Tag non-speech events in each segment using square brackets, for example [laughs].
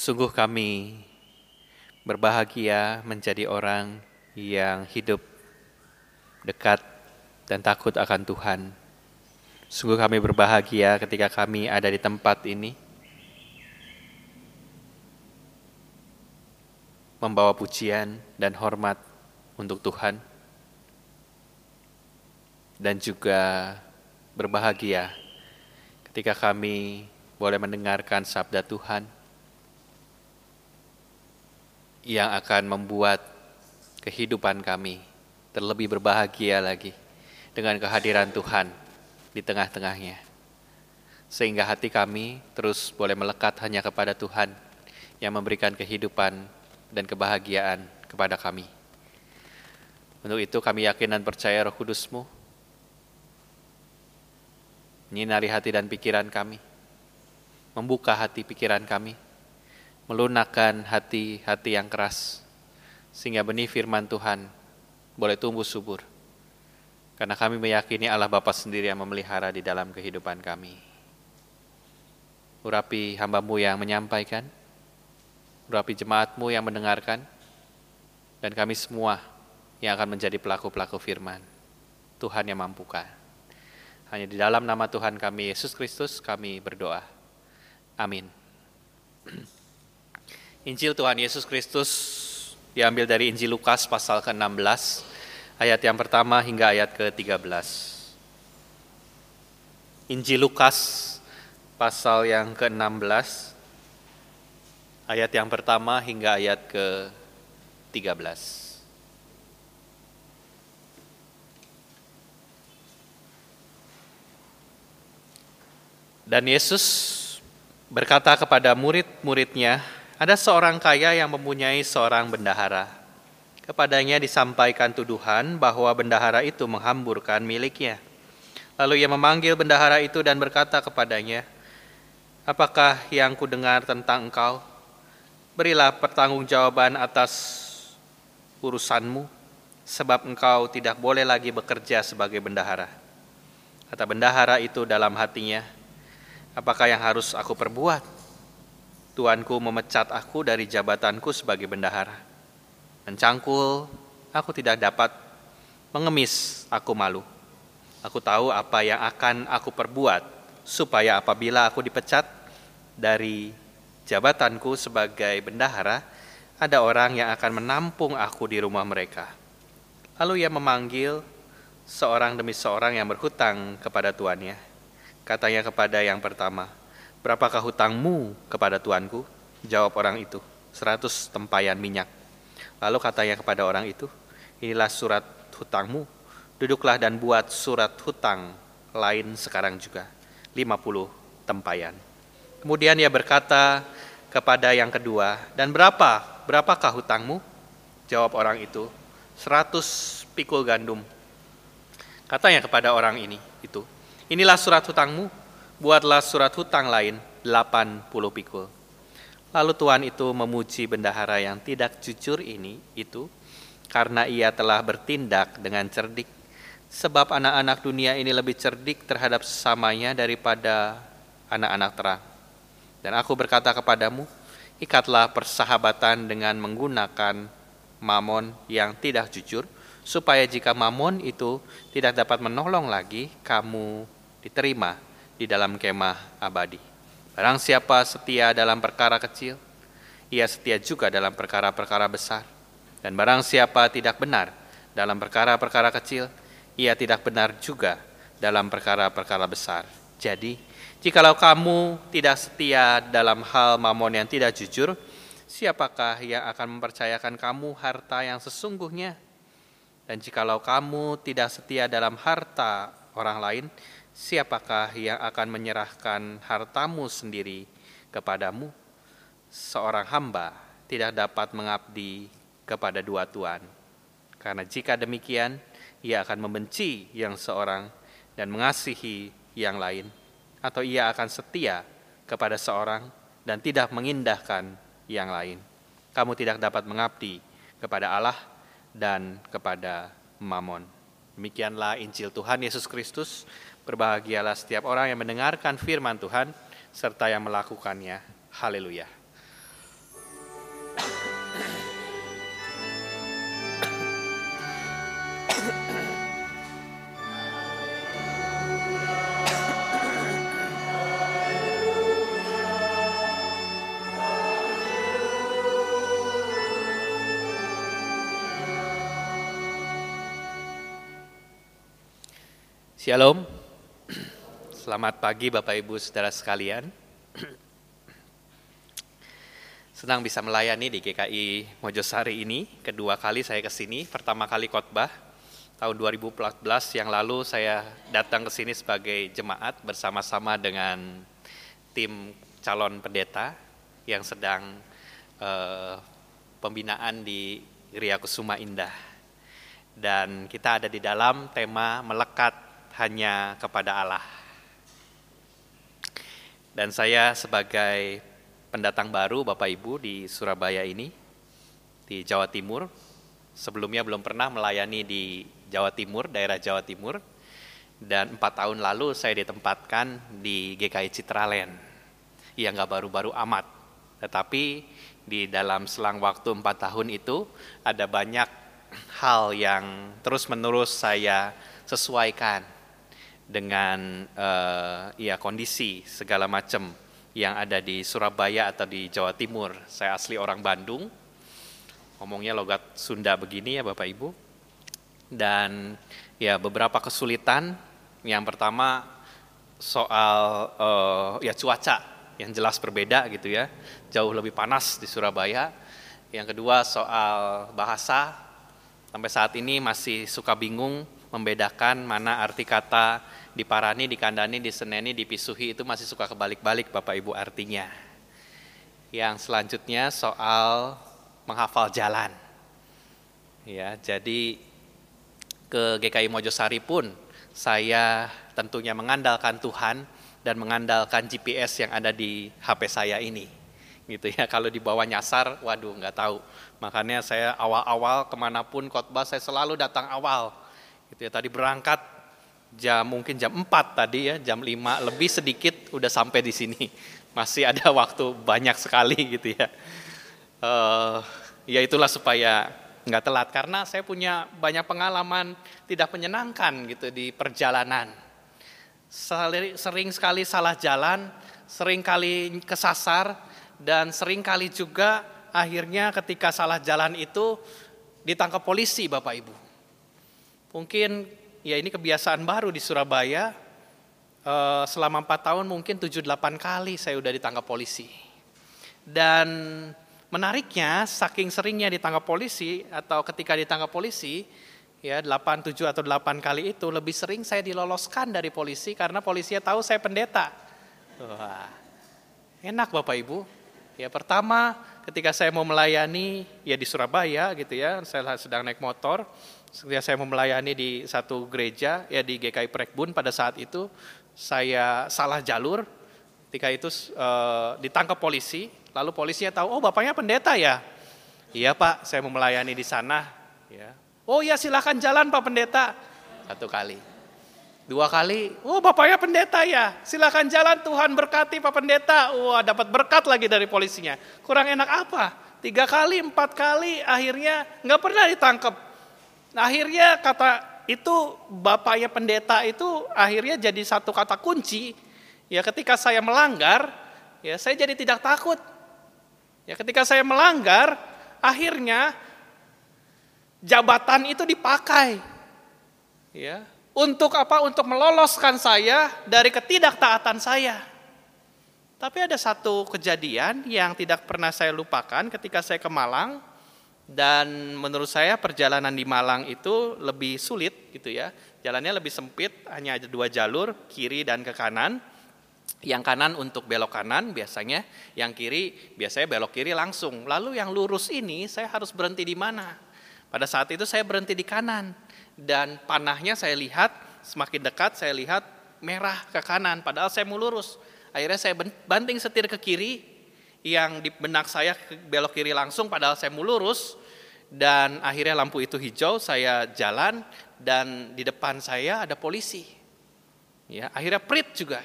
Sungguh kami berbahagia menjadi orang yang hidup dekat dan takut akan Tuhan. Sungguh kami berbahagia ketika kami ada di tempat ini, membawa pujian dan hormat untuk Tuhan, dan juga berbahagia ketika kami boleh mendengarkan sabda Tuhan yang akan membuat kehidupan kami terlebih berbahagia lagi dengan kehadiran Tuhan di tengah-tengahnya. Sehingga hati kami terus boleh melekat hanya kepada Tuhan yang memberikan kehidupan dan kebahagiaan kepada kami. Untuk itu kami yakin dan percaya roh kudusmu menyinari hati dan pikiran kami, membuka hati pikiran kami, melunakkan hati-hati yang keras, sehingga benih firman Tuhan boleh tumbuh subur karena kami meyakini Allah Bapa sendiri yang memelihara di dalam kehidupan kami. Urapi hambamu yang menyampaikan, urapi jemaatmu yang mendengarkan, dan kami semua yang akan menjadi pelaku-pelaku firman. Tuhan yang mampukan. Hanya di dalam nama Tuhan kami, Yesus Kristus, kami berdoa. Amin. [clears throat] Injil Tuhan Yesus Kristus diambil dari Injil Lukas pasal ke-16 ayat yang pertama hingga ayat ke-13. Injil Lukas pasal yang ke-16 ayat yang pertama hingga ayat ke-13. Dan Yesus berkata kepada murid-muridnya, ada seorang kaya yang mempunyai seorang bendahara Kepadanya disampaikan tuduhan bahwa bendahara itu menghamburkan miliknya. Lalu ia memanggil bendahara itu dan berkata kepadanya, Apakah yang kudengar tentang engkau? Berilah pertanggungjawaban atas urusanmu, sebab engkau tidak boleh lagi bekerja sebagai bendahara. Kata bendahara itu dalam hatinya, Apakah yang harus aku perbuat? Tuanku memecat aku dari jabatanku sebagai bendahara mencangkul, aku tidak dapat mengemis, aku malu. Aku tahu apa yang akan aku perbuat, supaya apabila aku dipecat dari jabatanku sebagai bendahara, ada orang yang akan menampung aku di rumah mereka. Lalu ia memanggil seorang demi seorang yang berhutang kepada tuannya. Katanya kepada yang pertama, Berapakah hutangmu kepada tuanku? Jawab orang itu, seratus tempayan minyak. Lalu katanya kepada orang itu, inilah surat hutangmu, duduklah dan buat surat hutang lain sekarang juga, 50 tempayan. Kemudian ia berkata kepada yang kedua, dan berapa, berapakah hutangmu? Jawab orang itu, 100 pikul gandum. Katanya kepada orang ini, itu, inilah surat hutangmu, buatlah surat hutang lain 80 pikul. Lalu Tuhan itu memuji bendahara yang tidak jujur ini itu karena ia telah bertindak dengan cerdik. Sebab anak-anak dunia ini lebih cerdik terhadap sesamanya daripada anak-anak terang. Dan aku berkata kepadamu, ikatlah persahabatan dengan menggunakan mamon yang tidak jujur, supaya jika mamon itu tidak dapat menolong lagi, kamu diterima di dalam kemah abadi. Barang siapa setia dalam perkara kecil, ia setia juga dalam perkara-perkara besar. Dan barang siapa tidak benar dalam perkara-perkara kecil, ia tidak benar juga dalam perkara-perkara besar. Jadi, jikalau kamu tidak setia dalam hal mamon yang tidak jujur, siapakah yang akan mempercayakan kamu harta yang sesungguhnya? Dan jikalau kamu tidak setia dalam harta orang lain, siapakah yang akan menyerahkan hartamu sendiri kepadamu? Seorang hamba tidak dapat mengabdi kepada dua tuan, karena jika demikian, ia akan membenci yang seorang dan mengasihi yang lain, atau ia akan setia kepada seorang dan tidak mengindahkan yang lain. Kamu tidak dapat mengabdi kepada Allah dan kepada Mamon. Demikianlah Injil Tuhan Yesus Kristus. Berbahagialah setiap orang yang mendengarkan firman Tuhan serta yang melakukannya. Haleluya. Shalom. Selamat pagi Bapak Ibu Saudara sekalian. Senang bisa melayani di GKI Mojosari ini. Kedua kali saya ke sini, pertama kali khotbah tahun 2014 yang lalu saya datang ke sini sebagai jemaat bersama-sama dengan tim calon pendeta yang sedang uh, pembinaan di Ria Kusuma Indah. Dan kita ada di dalam tema melekat hanya kepada Allah. Dan saya sebagai pendatang baru Bapak Ibu di Surabaya ini, di Jawa Timur, sebelumnya belum pernah melayani di Jawa Timur, daerah Jawa Timur, dan empat tahun lalu saya ditempatkan di GKI Citraland, yang nggak baru-baru amat, tetapi di dalam selang waktu empat tahun itu ada banyak hal yang terus-menerus saya sesuaikan dengan uh, ya kondisi segala macam yang ada di Surabaya atau di Jawa Timur. Saya asli orang Bandung, ngomongnya logat Sunda begini ya Bapak Ibu. Dan ya beberapa kesulitan. Yang pertama soal uh, ya cuaca yang jelas berbeda gitu ya, jauh lebih panas di Surabaya. Yang kedua soal bahasa, sampai saat ini masih suka bingung membedakan mana arti kata diparani, dikandani, diseneni, dipisuhi itu masih suka kebalik-balik Bapak Ibu artinya. Yang selanjutnya soal menghafal jalan. Ya, jadi ke GKI Mojosari pun saya tentunya mengandalkan Tuhan dan mengandalkan GPS yang ada di HP saya ini. Gitu ya, kalau dibawa nyasar, waduh nggak tahu. Makanya saya awal-awal ke mana pun khotbah saya selalu datang awal. Gitu ya, tadi berangkat jam mungkin jam 4 tadi ya, jam 5 lebih sedikit udah sampai di sini. [laughs] Masih ada waktu banyak sekali gitu ya. Uh, ya itulah supaya nggak telat karena saya punya banyak pengalaman tidak menyenangkan gitu di perjalanan. Sering sekali salah jalan, sering kali kesasar dan sering kali juga akhirnya ketika salah jalan itu ditangkap polisi Bapak Ibu. Mungkin ya ini kebiasaan baru di Surabaya. Uh, selama empat tahun mungkin tujuh delapan kali saya udah ditangkap polisi. Dan menariknya saking seringnya ditangkap polisi atau ketika ditangkap polisi ya delapan tujuh atau delapan kali itu lebih sering saya diloloskan dari polisi karena polisinya tahu saya pendeta. Wah, enak Bapak Ibu. Ya pertama ketika saya mau melayani ya di Surabaya gitu ya, saya sedang naik motor, Ketika saya melayani di satu gereja ya di GKI Prekbun pada saat itu saya salah jalur. Ketika itu e, ditangkap polisi, lalu polisinya tahu, oh bapaknya pendeta ya. Iya pak, saya mau melayani di sana. Ya. Oh ya silahkan jalan pak pendeta. Satu kali. Dua kali, oh bapaknya pendeta ya. Silahkan jalan Tuhan berkati pak pendeta. Wah dapat berkat lagi dari polisinya. Kurang enak apa? Tiga kali, empat kali, akhirnya nggak pernah ditangkap Nah, akhirnya kata itu bapaknya pendeta itu akhirnya jadi satu kata kunci. Ya ketika saya melanggar, ya saya jadi tidak takut. Ya ketika saya melanggar, akhirnya jabatan itu dipakai. Ya, untuk apa? Untuk meloloskan saya dari ketidaktaatan saya. Tapi ada satu kejadian yang tidak pernah saya lupakan ketika saya ke Malang. Dan menurut saya perjalanan di Malang itu lebih sulit gitu ya. Jalannya lebih sempit, hanya ada dua jalur, kiri dan ke kanan. Yang kanan untuk belok kanan biasanya, yang kiri biasanya belok kiri langsung. Lalu yang lurus ini saya harus berhenti di mana? Pada saat itu saya berhenti di kanan. Dan panahnya saya lihat, semakin dekat saya lihat merah ke kanan, padahal saya mau lurus. Akhirnya saya banting setir ke kiri, yang di benak saya belok kiri langsung padahal saya mau lurus dan akhirnya lampu itu hijau, saya jalan dan di depan saya ada polisi. Ya, akhirnya prit juga.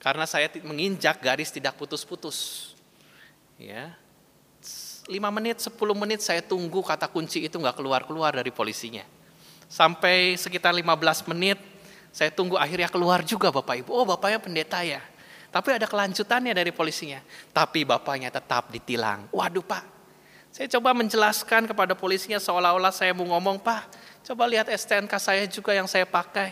Karena saya menginjak garis tidak putus-putus. Ya. 5 menit, 10 menit saya tunggu kata kunci itu nggak keluar-keluar dari polisinya. Sampai sekitar 15 menit saya tunggu akhirnya keluar juga Bapak Ibu. Oh bapaknya pendeta ya. Tapi ada kelanjutannya dari polisinya. Tapi bapaknya tetap ditilang. Waduh Pak, saya coba menjelaskan kepada polisinya seolah-olah saya mau ngomong, Pak, coba lihat STNK saya juga yang saya pakai.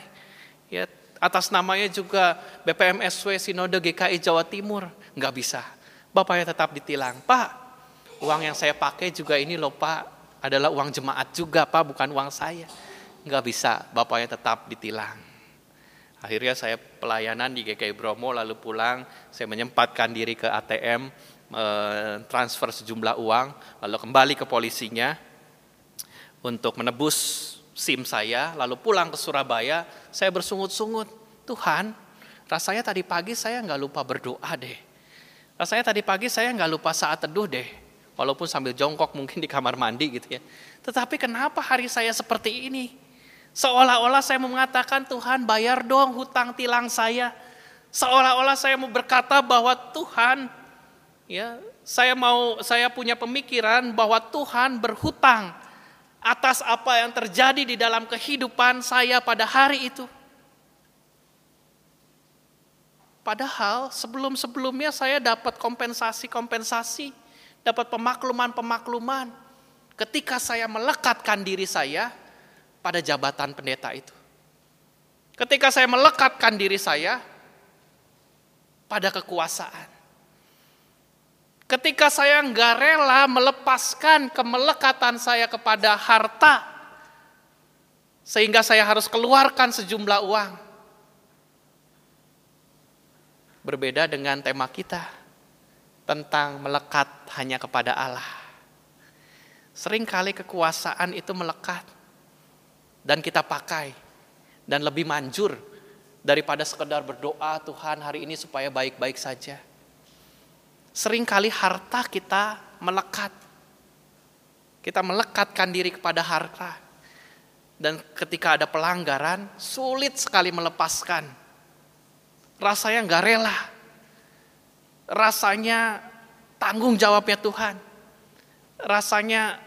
Ya, atas namanya juga BPMSW Sinode GKI Jawa Timur. Nggak bisa. Bapaknya tetap ditilang. Pak, uang yang saya pakai juga ini loh Pak, adalah uang jemaat juga Pak, bukan uang saya. Nggak bisa, bapaknya tetap ditilang. Akhirnya saya pelayanan di GKI Bromo, lalu pulang, saya menyempatkan diri ke ATM, transfer sejumlah uang, lalu kembali ke polisinya untuk menebus SIM saya, lalu pulang ke Surabaya, saya bersungut-sungut, Tuhan, rasanya tadi pagi saya nggak lupa berdoa deh. Rasanya tadi pagi saya nggak lupa saat teduh deh, walaupun sambil jongkok mungkin di kamar mandi gitu ya. Tetapi kenapa hari saya seperti ini? Seolah-olah saya mau mengatakan Tuhan bayar dong hutang tilang saya. Seolah-olah saya mau berkata bahwa Tuhan ya saya mau saya punya pemikiran bahwa Tuhan berhutang atas apa yang terjadi di dalam kehidupan saya pada hari itu. Padahal sebelum-sebelumnya saya dapat kompensasi-kompensasi, dapat pemakluman-pemakluman ketika saya melekatkan diri saya pada jabatan pendeta itu. Ketika saya melekatkan diri saya pada kekuasaan. Ketika saya nggak rela melepaskan kemelekatan saya kepada harta, sehingga saya harus keluarkan sejumlah uang. Berbeda dengan tema kita tentang melekat hanya kepada Allah. Seringkali kekuasaan itu melekat dan kita pakai dan lebih manjur daripada sekedar berdoa Tuhan hari ini supaya baik-baik saja. Seringkali harta kita melekat. Kita melekatkan diri kepada harta. Dan ketika ada pelanggaran, sulit sekali melepaskan rasanya nggak rela. Rasanya tanggung jawabnya Tuhan. Rasanya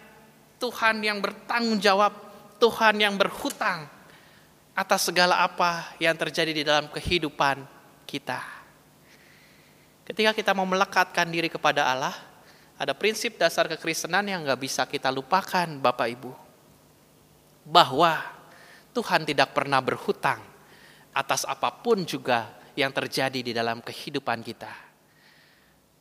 Tuhan yang bertanggung jawab, Tuhan yang berhutang atas segala apa yang terjadi di dalam kehidupan kita. Ketika kita mau melekatkan diri kepada Allah, ada prinsip dasar kekristenan yang nggak bisa kita lupakan, Bapak Ibu. Bahwa Tuhan tidak pernah berhutang atas apa pun juga yang terjadi di dalam kehidupan kita.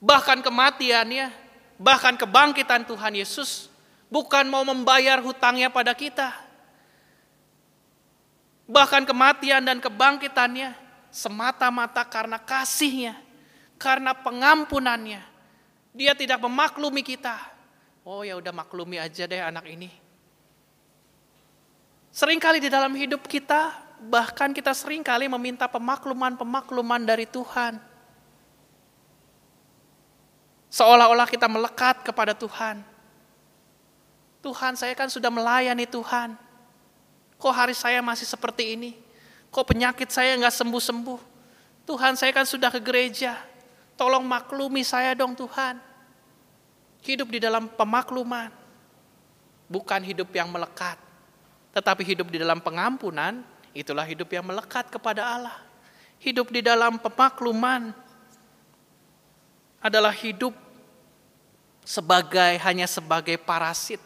Bahkan kematiannya, bahkan kebangkitan Tuhan Yesus bukan mau membayar hutangnya pada kita. Bahkan kematian dan kebangkitannya semata-mata karena kasihnya, karena pengampunannya. Dia tidak memaklumi kita. Oh ya udah maklumi aja deh anak ini. Seringkali di dalam hidup kita bahkan kita sering kali meminta pemakluman-pemakluman dari Tuhan. Seolah-olah kita melekat kepada Tuhan. Tuhan, saya kan sudah melayani Tuhan. Kok hari saya masih seperti ini? Kok penyakit saya nggak sembuh-sembuh? Tuhan, saya kan sudah ke gereja. Tolong maklumi saya dong Tuhan. Hidup di dalam pemakluman. Bukan hidup yang melekat. Tetapi hidup di dalam pengampunan Itulah hidup yang melekat kepada Allah. Hidup di dalam pemakluman adalah hidup sebagai hanya sebagai parasit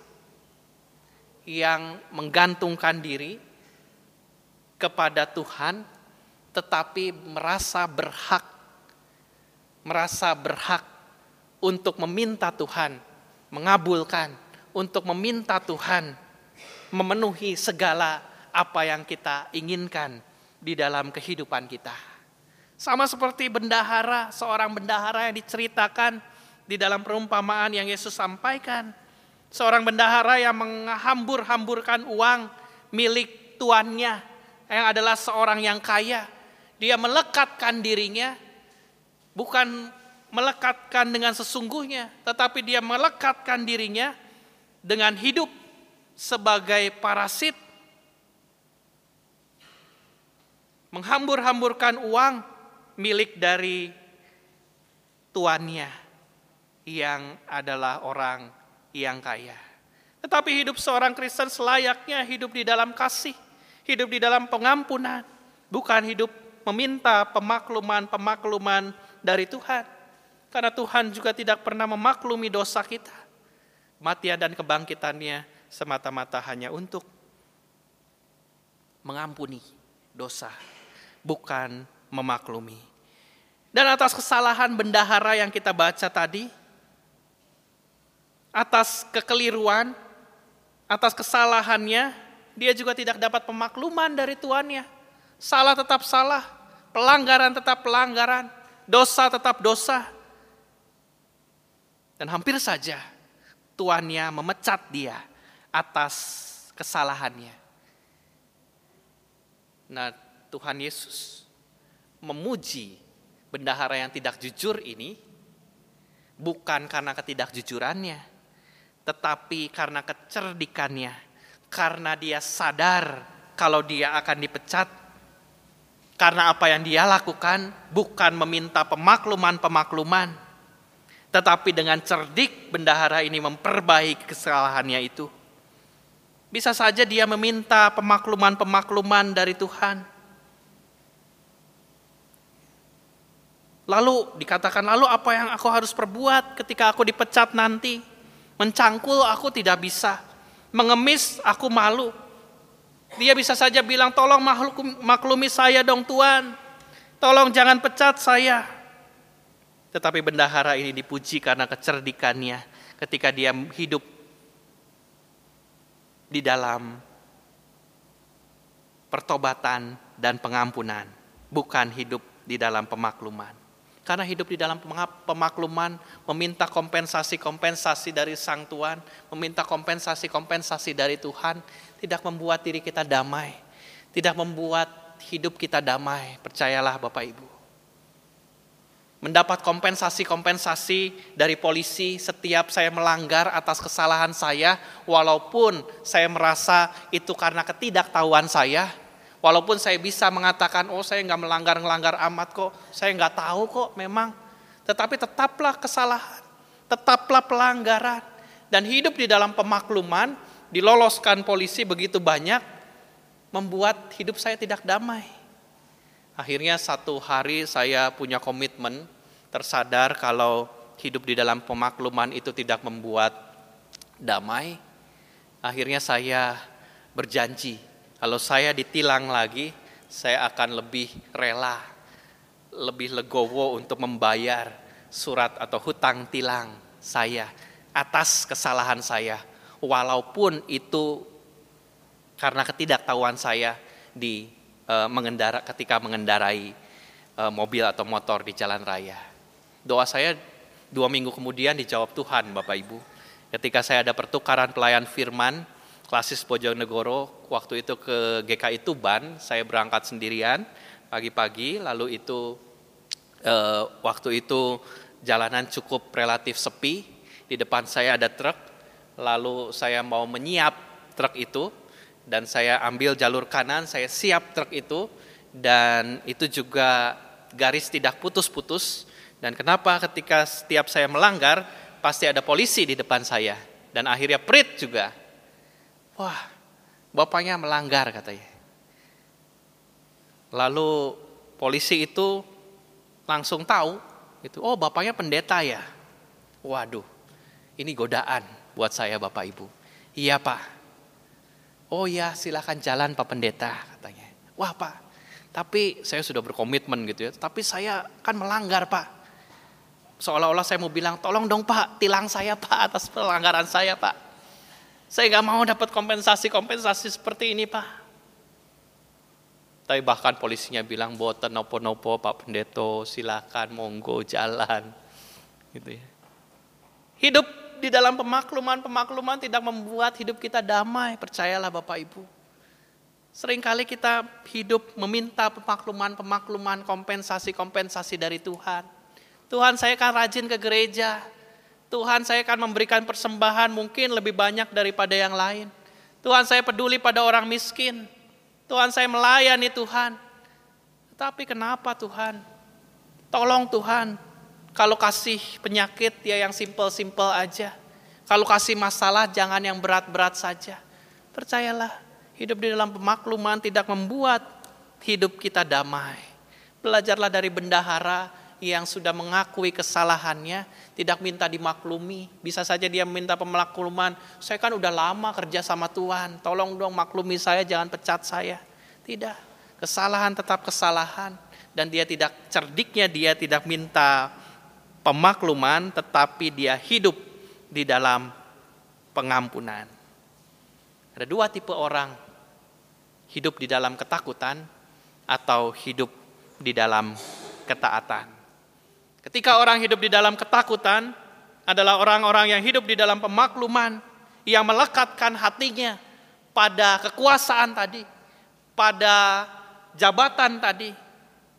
yang menggantungkan diri kepada Tuhan tetapi merasa berhak merasa berhak untuk meminta Tuhan mengabulkan untuk meminta Tuhan memenuhi segala apa yang kita inginkan di dalam kehidupan kita. Sama seperti bendahara, seorang bendahara yang diceritakan di dalam perumpamaan yang Yesus sampaikan. Seorang bendahara yang menghambur-hamburkan uang milik tuannya yang adalah seorang yang kaya. Dia melekatkan dirinya bukan melekatkan dengan sesungguhnya, tetapi dia melekatkan dirinya dengan hidup sebagai parasit menghambur-hamburkan uang milik dari tuannya yang adalah orang yang kaya. Tetapi hidup seorang Kristen selayaknya hidup di dalam kasih, hidup di dalam pengampunan, bukan hidup meminta pemakluman-pemakluman dari Tuhan. Karena Tuhan juga tidak pernah memaklumi dosa kita. Matian dan kebangkitannya semata-mata hanya untuk mengampuni dosa bukan memaklumi. Dan atas kesalahan bendahara yang kita baca tadi, atas kekeliruan, atas kesalahannya, dia juga tidak dapat pemakluman dari tuannya. Salah tetap salah, pelanggaran tetap pelanggaran, dosa tetap dosa. Dan hampir saja tuannya memecat dia atas kesalahannya. Nah, Tuhan Yesus memuji bendahara yang tidak jujur ini bukan karena ketidakjujurannya, tetapi karena kecerdikannya, karena dia sadar kalau dia akan dipecat, karena apa yang dia lakukan bukan meminta pemakluman-pemakluman, tetapi dengan cerdik bendahara ini memperbaiki kesalahannya itu. Bisa saja dia meminta pemakluman-pemakluman dari Tuhan. Lalu dikatakan, lalu apa yang aku harus perbuat ketika aku dipecat nanti? Mencangkul aku tidak bisa. Mengemis aku malu. Dia bisa saja bilang, tolong maklumi saya dong Tuhan. Tolong jangan pecat saya. Tetapi bendahara ini dipuji karena kecerdikannya ketika dia hidup di dalam pertobatan dan pengampunan, bukan hidup di dalam pemakluman. Karena hidup di dalam pemakluman, meminta kompensasi-kompensasi dari Sang Tuhan, meminta kompensasi-kompensasi dari Tuhan, tidak membuat diri kita damai, tidak membuat hidup kita damai. Percayalah Bapak Ibu. Mendapat kompensasi-kompensasi dari polisi setiap saya melanggar atas kesalahan saya, walaupun saya merasa itu karena ketidaktahuan saya, Walaupun saya bisa mengatakan, oh saya nggak melanggar-melanggar amat kok, saya nggak tahu kok memang. Tetapi tetaplah kesalahan, tetaplah pelanggaran. Dan hidup di dalam pemakluman, diloloskan polisi begitu banyak, membuat hidup saya tidak damai. Akhirnya satu hari saya punya komitmen, tersadar kalau hidup di dalam pemakluman itu tidak membuat damai. Akhirnya saya berjanji kalau saya ditilang lagi, saya akan lebih rela, lebih legowo untuk membayar surat atau hutang tilang saya atas kesalahan saya, walaupun itu karena ketidaktahuan saya di e, mengendara ketika mengendarai e, mobil atau motor di jalan raya. Doa saya dua minggu kemudian dijawab Tuhan, Bapak Ibu. Ketika saya ada pertukaran pelayan firman, klasis Bojonegoro waktu itu ke GKI Tuban saya berangkat sendirian pagi-pagi lalu itu eh, waktu itu jalanan cukup relatif sepi di depan saya ada truk lalu saya mau menyiap truk itu dan saya ambil jalur kanan saya siap truk itu dan itu juga garis tidak putus-putus dan kenapa ketika setiap saya melanggar pasti ada polisi di depan saya dan akhirnya prit juga Wah, bapaknya melanggar katanya. Lalu polisi itu langsung tahu, itu oh bapaknya pendeta ya. Waduh, ini godaan buat saya bapak ibu. Iya pak. Oh ya silakan jalan pak pendeta katanya. Wah pak, tapi saya sudah berkomitmen gitu ya. Tapi saya kan melanggar pak. Seolah-olah saya mau bilang, tolong dong pak, tilang saya pak atas pelanggaran saya pak. Saya nggak mau dapat kompensasi-kompensasi seperti ini, Pak. Tapi bahkan polisinya bilang, boten nopo-nopo Pak Pendeto, silakan monggo jalan. Gitu ya. Hidup di dalam pemakluman-pemakluman tidak membuat hidup kita damai, percayalah Bapak Ibu. Seringkali kita hidup meminta pemakluman-pemakluman, kompensasi-kompensasi dari Tuhan. Tuhan saya kan rajin ke gereja, Tuhan saya akan memberikan persembahan mungkin lebih banyak daripada yang lain. Tuhan saya peduli pada orang miskin. Tuhan saya melayani Tuhan. Tapi kenapa Tuhan? Tolong Tuhan, kalau kasih penyakit ya yang simpel-simpel aja. Kalau kasih masalah jangan yang berat-berat saja. Percayalah, hidup di dalam pemakluman tidak membuat hidup kita damai. Belajarlah dari bendahara yang sudah mengakui kesalahannya, tidak minta dimaklumi. Bisa saja dia minta pemakluman, saya kan udah lama kerja sama Tuhan, tolong dong maklumi saya, jangan pecat saya. Tidak, Kesalahan tetap kesalahan dan dia tidak cerdiknya dia tidak minta pemakluman tetapi dia hidup di dalam pengampunan. Ada dua tipe orang hidup di dalam ketakutan atau hidup di dalam ketaatan. Ketika orang hidup di dalam ketakutan adalah orang-orang yang hidup di dalam pemakluman yang melekatkan hatinya pada kekuasaan tadi, pada jabatan tadi,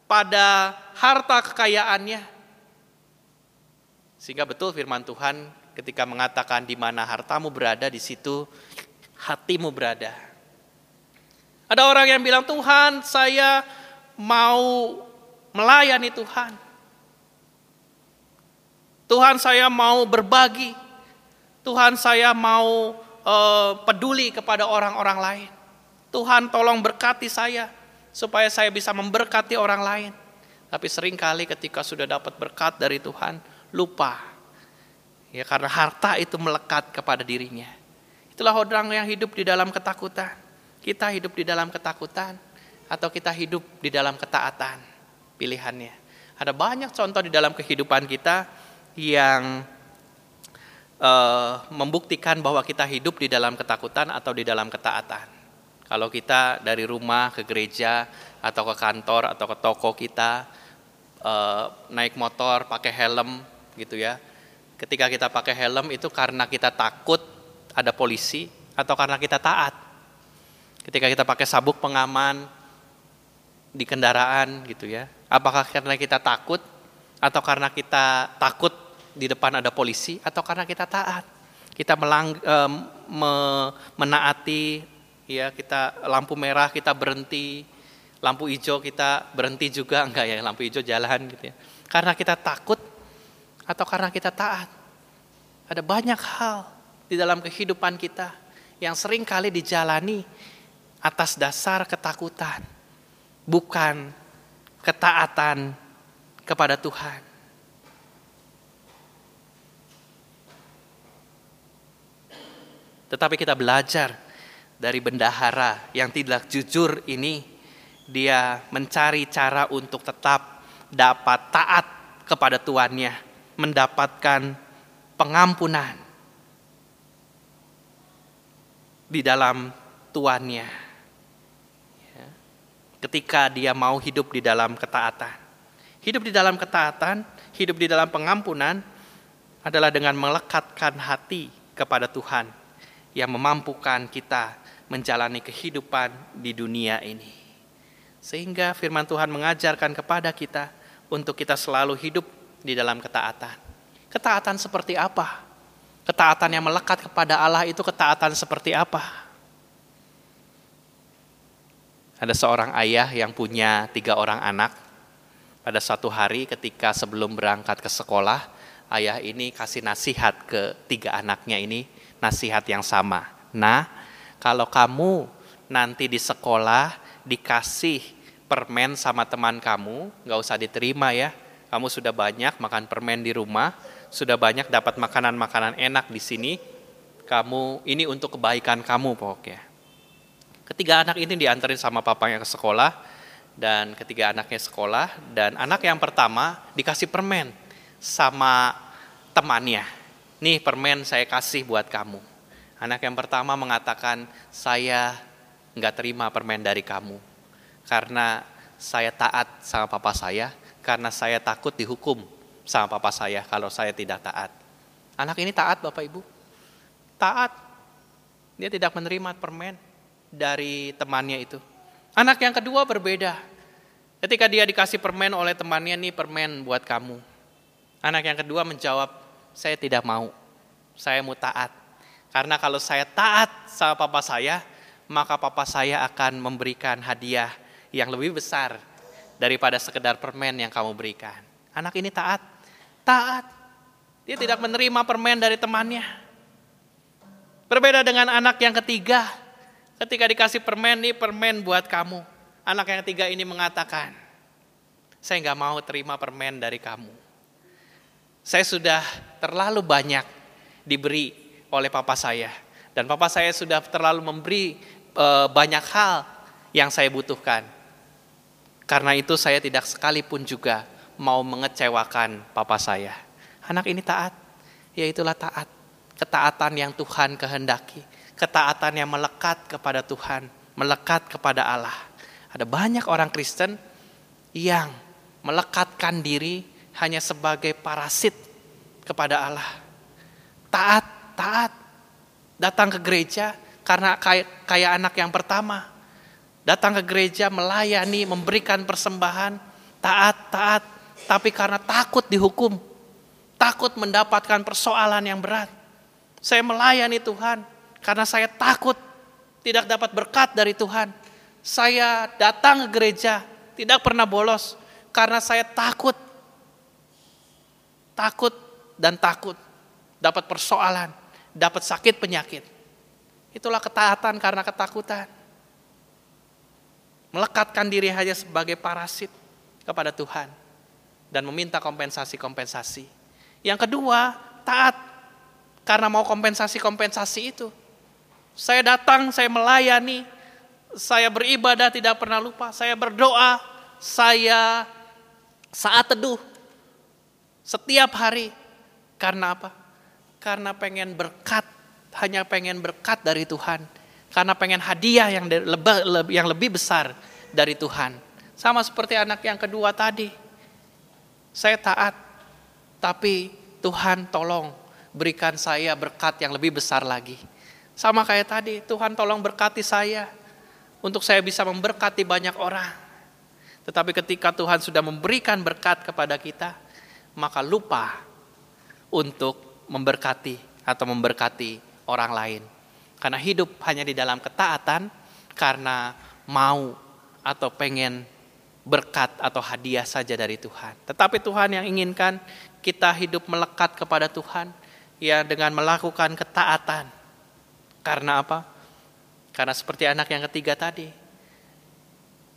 pada harta kekayaannya. Sehingga betul firman Tuhan ketika mengatakan di mana hartamu berada, di situ hatimu berada. Ada orang yang bilang, Tuhan saya mau melayani Tuhan. Tuhan saya mau berbagi. Tuhan saya mau uh, peduli kepada orang-orang lain. Tuhan tolong berkati saya supaya saya bisa memberkati orang lain. Tapi sering kali ketika sudah dapat berkat dari Tuhan, lupa. Ya karena harta itu melekat kepada dirinya. Itulah orang yang hidup di dalam ketakutan. Kita hidup di dalam ketakutan atau kita hidup di dalam ketaatan. Pilihannya. Ada banyak contoh di dalam kehidupan kita yang uh, membuktikan bahwa kita hidup di dalam ketakutan atau di dalam ketaatan. Kalau kita dari rumah ke gereja atau ke kantor atau ke toko kita uh, naik motor pakai helm gitu ya. Ketika kita pakai helm itu karena kita takut ada polisi atau karena kita taat. Ketika kita pakai sabuk pengaman di kendaraan gitu ya. Apakah karena kita takut atau karena kita takut di depan ada polisi atau karena kita taat? Kita melang, e, me, menaati ya kita lampu merah kita berhenti, lampu hijau kita berhenti juga [laughs] enggak ya lampu hijau jalan gitu ya. Karena kita takut atau karena kita taat. Ada banyak hal di dalam kehidupan kita yang sering kali dijalani atas dasar ketakutan, bukan ketaatan kepada Tuhan. Tetapi kita belajar dari bendahara yang tidak jujur ini, dia mencari cara untuk tetap dapat taat kepada tuannya, mendapatkan pengampunan di dalam tuannya. Ya. Ketika dia mau hidup di dalam ketaatan, hidup di dalam ketaatan, hidup di dalam pengampunan adalah dengan melekatkan hati kepada Tuhan yang memampukan kita menjalani kehidupan di dunia ini. Sehingga firman Tuhan mengajarkan kepada kita untuk kita selalu hidup di dalam ketaatan. Ketaatan seperti apa? Ketaatan yang melekat kepada Allah itu ketaatan seperti apa? Ada seorang ayah yang punya tiga orang anak. Pada suatu hari ketika sebelum berangkat ke sekolah, ayah ini kasih nasihat ke tiga anaknya ini, nasihat yang sama. Nah, kalau kamu nanti di sekolah dikasih permen sama teman kamu, nggak usah diterima ya. Kamu sudah banyak makan permen di rumah, sudah banyak dapat makanan-makanan enak di sini. Kamu ini untuk kebaikan kamu pokoknya. Ketiga anak ini diantarin sama papanya ke sekolah dan ketiga anaknya sekolah dan anak yang pertama dikasih permen sama temannya. Nih permen saya kasih buat kamu. Anak yang pertama mengatakan, saya nggak terima permen dari kamu. Karena saya taat sama papa saya, karena saya takut dihukum sama papa saya kalau saya tidak taat. Anak ini taat Bapak Ibu. Taat. Dia tidak menerima permen dari temannya itu. Anak yang kedua berbeda. Ketika dia dikasih permen oleh temannya, nih permen buat kamu. Anak yang kedua menjawab, saya tidak mau. Saya mau taat. Karena kalau saya taat sama papa saya, maka papa saya akan memberikan hadiah yang lebih besar daripada sekedar permen yang kamu berikan. Anak ini taat, taat. Dia tidak menerima permen dari temannya. Berbeda dengan anak yang ketiga, ketika dikasih permen, ini permen buat kamu. Anak yang ketiga ini mengatakan, saya nggak mau terima permen dari kamu. Saya sudah terlalu banyak diberi oleh papa saya. Dan papa saya sudah terlalu memberi e, banyak hal yang saya butuhkan. Karena itu saya tidak sekalipun juga mau mengecewakan papa saya. Anak ini taat, yaitulah taat. Ketaatan yang Tuhan kehendaki. Ketaatan yang melekat kepada Tuhan, melekat kepada Allah. Ada banyak orang Kristen yang melekatkan diri hanya sebagai parasit kepada Allah. Taat, taat. Datang ke gereja karena kayak, kayak anak yang pertama. Datang ke gereja melayani, memberikan persembahan, taat, taat. Tapi karena takut dihukum, takut mendapatkan persoalan yang berat. Saya melayani Tuhan karena saya takut tidak dapat berkat dari Tuhan. Saya datang ke gereja, tidak pernah bolos karena saya takut. Takut dan takut dapat persoalan, dapat sakit penyakit. Itulah ketaatan karena ketakutan. Melekatkan diri hanya sebagai parasit kepada Tuhan dan meminta kompensasi-kompensasi. Yang kedua, taat karena mau kompensasi-kompensasi itu. Saya datang, saya melayani, saya beribadah tidak pernah lupa, saya berdoa, saya saat teduh setiap hari. Karena apa? Karena pengen berkat, hanya pengen berkat dari Tuhan. Karena pengen hadiah yang lebih, yang lebih besar dari Tuhan. Sama seperti anak yang kedua tadi. Saya taat, tapi Tuhan tolong berikan saya berkat yang lebih besar lagi. Sama kayak tadi, Tuhan tolong berkati saya untuk saya bisa memberkati banyak orang. Tetapi ketika Tuhan sudah memberikan berkat kepada kita, maka lupa untuk memberkati atau memberkati orang lain. Karena hidup hanya di dalam ketaatan karena mau atau pengen berkat atau hadiah saja dari Tuhan. Tetapi Tuhan yang inginkan kita hidup melekat kepada Tuhan ya dengan melakukan ketaatan karena apa? Karena seperti anak yang ketiga tadi.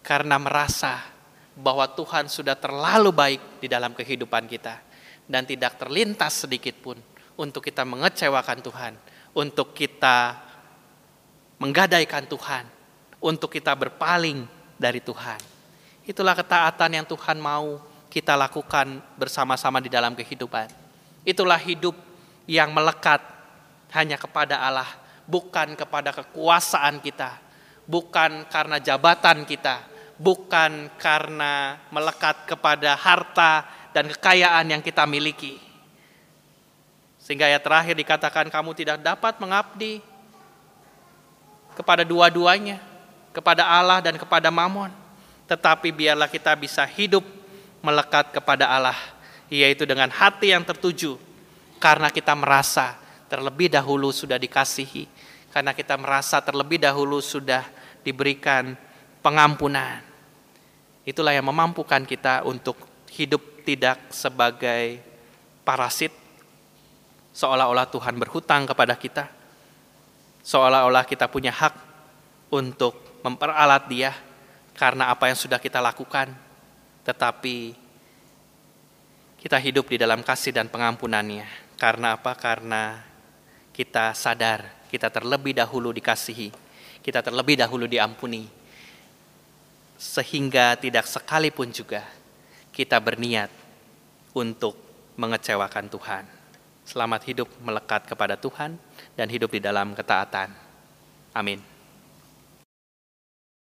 Karena merasa bahwa Tuhan sudah terlalu baik di dalam kehidupan kita. Dan tidak terlintas sedikit pun untuk kita mengecewakan Tuhan. Untuk kita menggadaikan Tuhan. Untuk kita berpaling dari Tuhan. Itulah ketaatan yang Tuhan mau kita lakukan bersama-sama di dalam kehidupan. Itulah hidup yang melekat hanya kepada Allah bukan kepada kekuasaan kita, bukan karena jabatan kita, bukan karena melekat kepada harta dan kekayaan yang kita miliki. Sehingga ayat terakhir dikatakan kamu tidak dapat mengabdi kepada dua-duanya, kepada Allah dan kepada Mamon. Tetapi biarlah kita bisa hidup melekat kepada Allah, yaitu dengan hati yang tertuju, karena kita merasa terlebih dahulu sudah dikasihi, karena kita merasa terlebih dahulu sudah diberikan pengampunan. Itulah yang memampukan kita untuk hidup tidak sebagai parasit, seolah-olah Tuhan berhutang kepada kita, seolah-olah kita punya hak untuk memperalat Dia karena apa yang sudah kita lakukan, tetapi kita hidup di dalam kasih dan pengampunannya. Karena apa? Karena kita sadar kita terlebih dahulu dikasihi, kita terlebih dahulu diampuni, sehingga tidak sekalipun juga kita berniat untuk mengecewakan Tuhan. Selamat hidup melekat kepada Tuhan dan hidup di dalam ketaatan. Amin.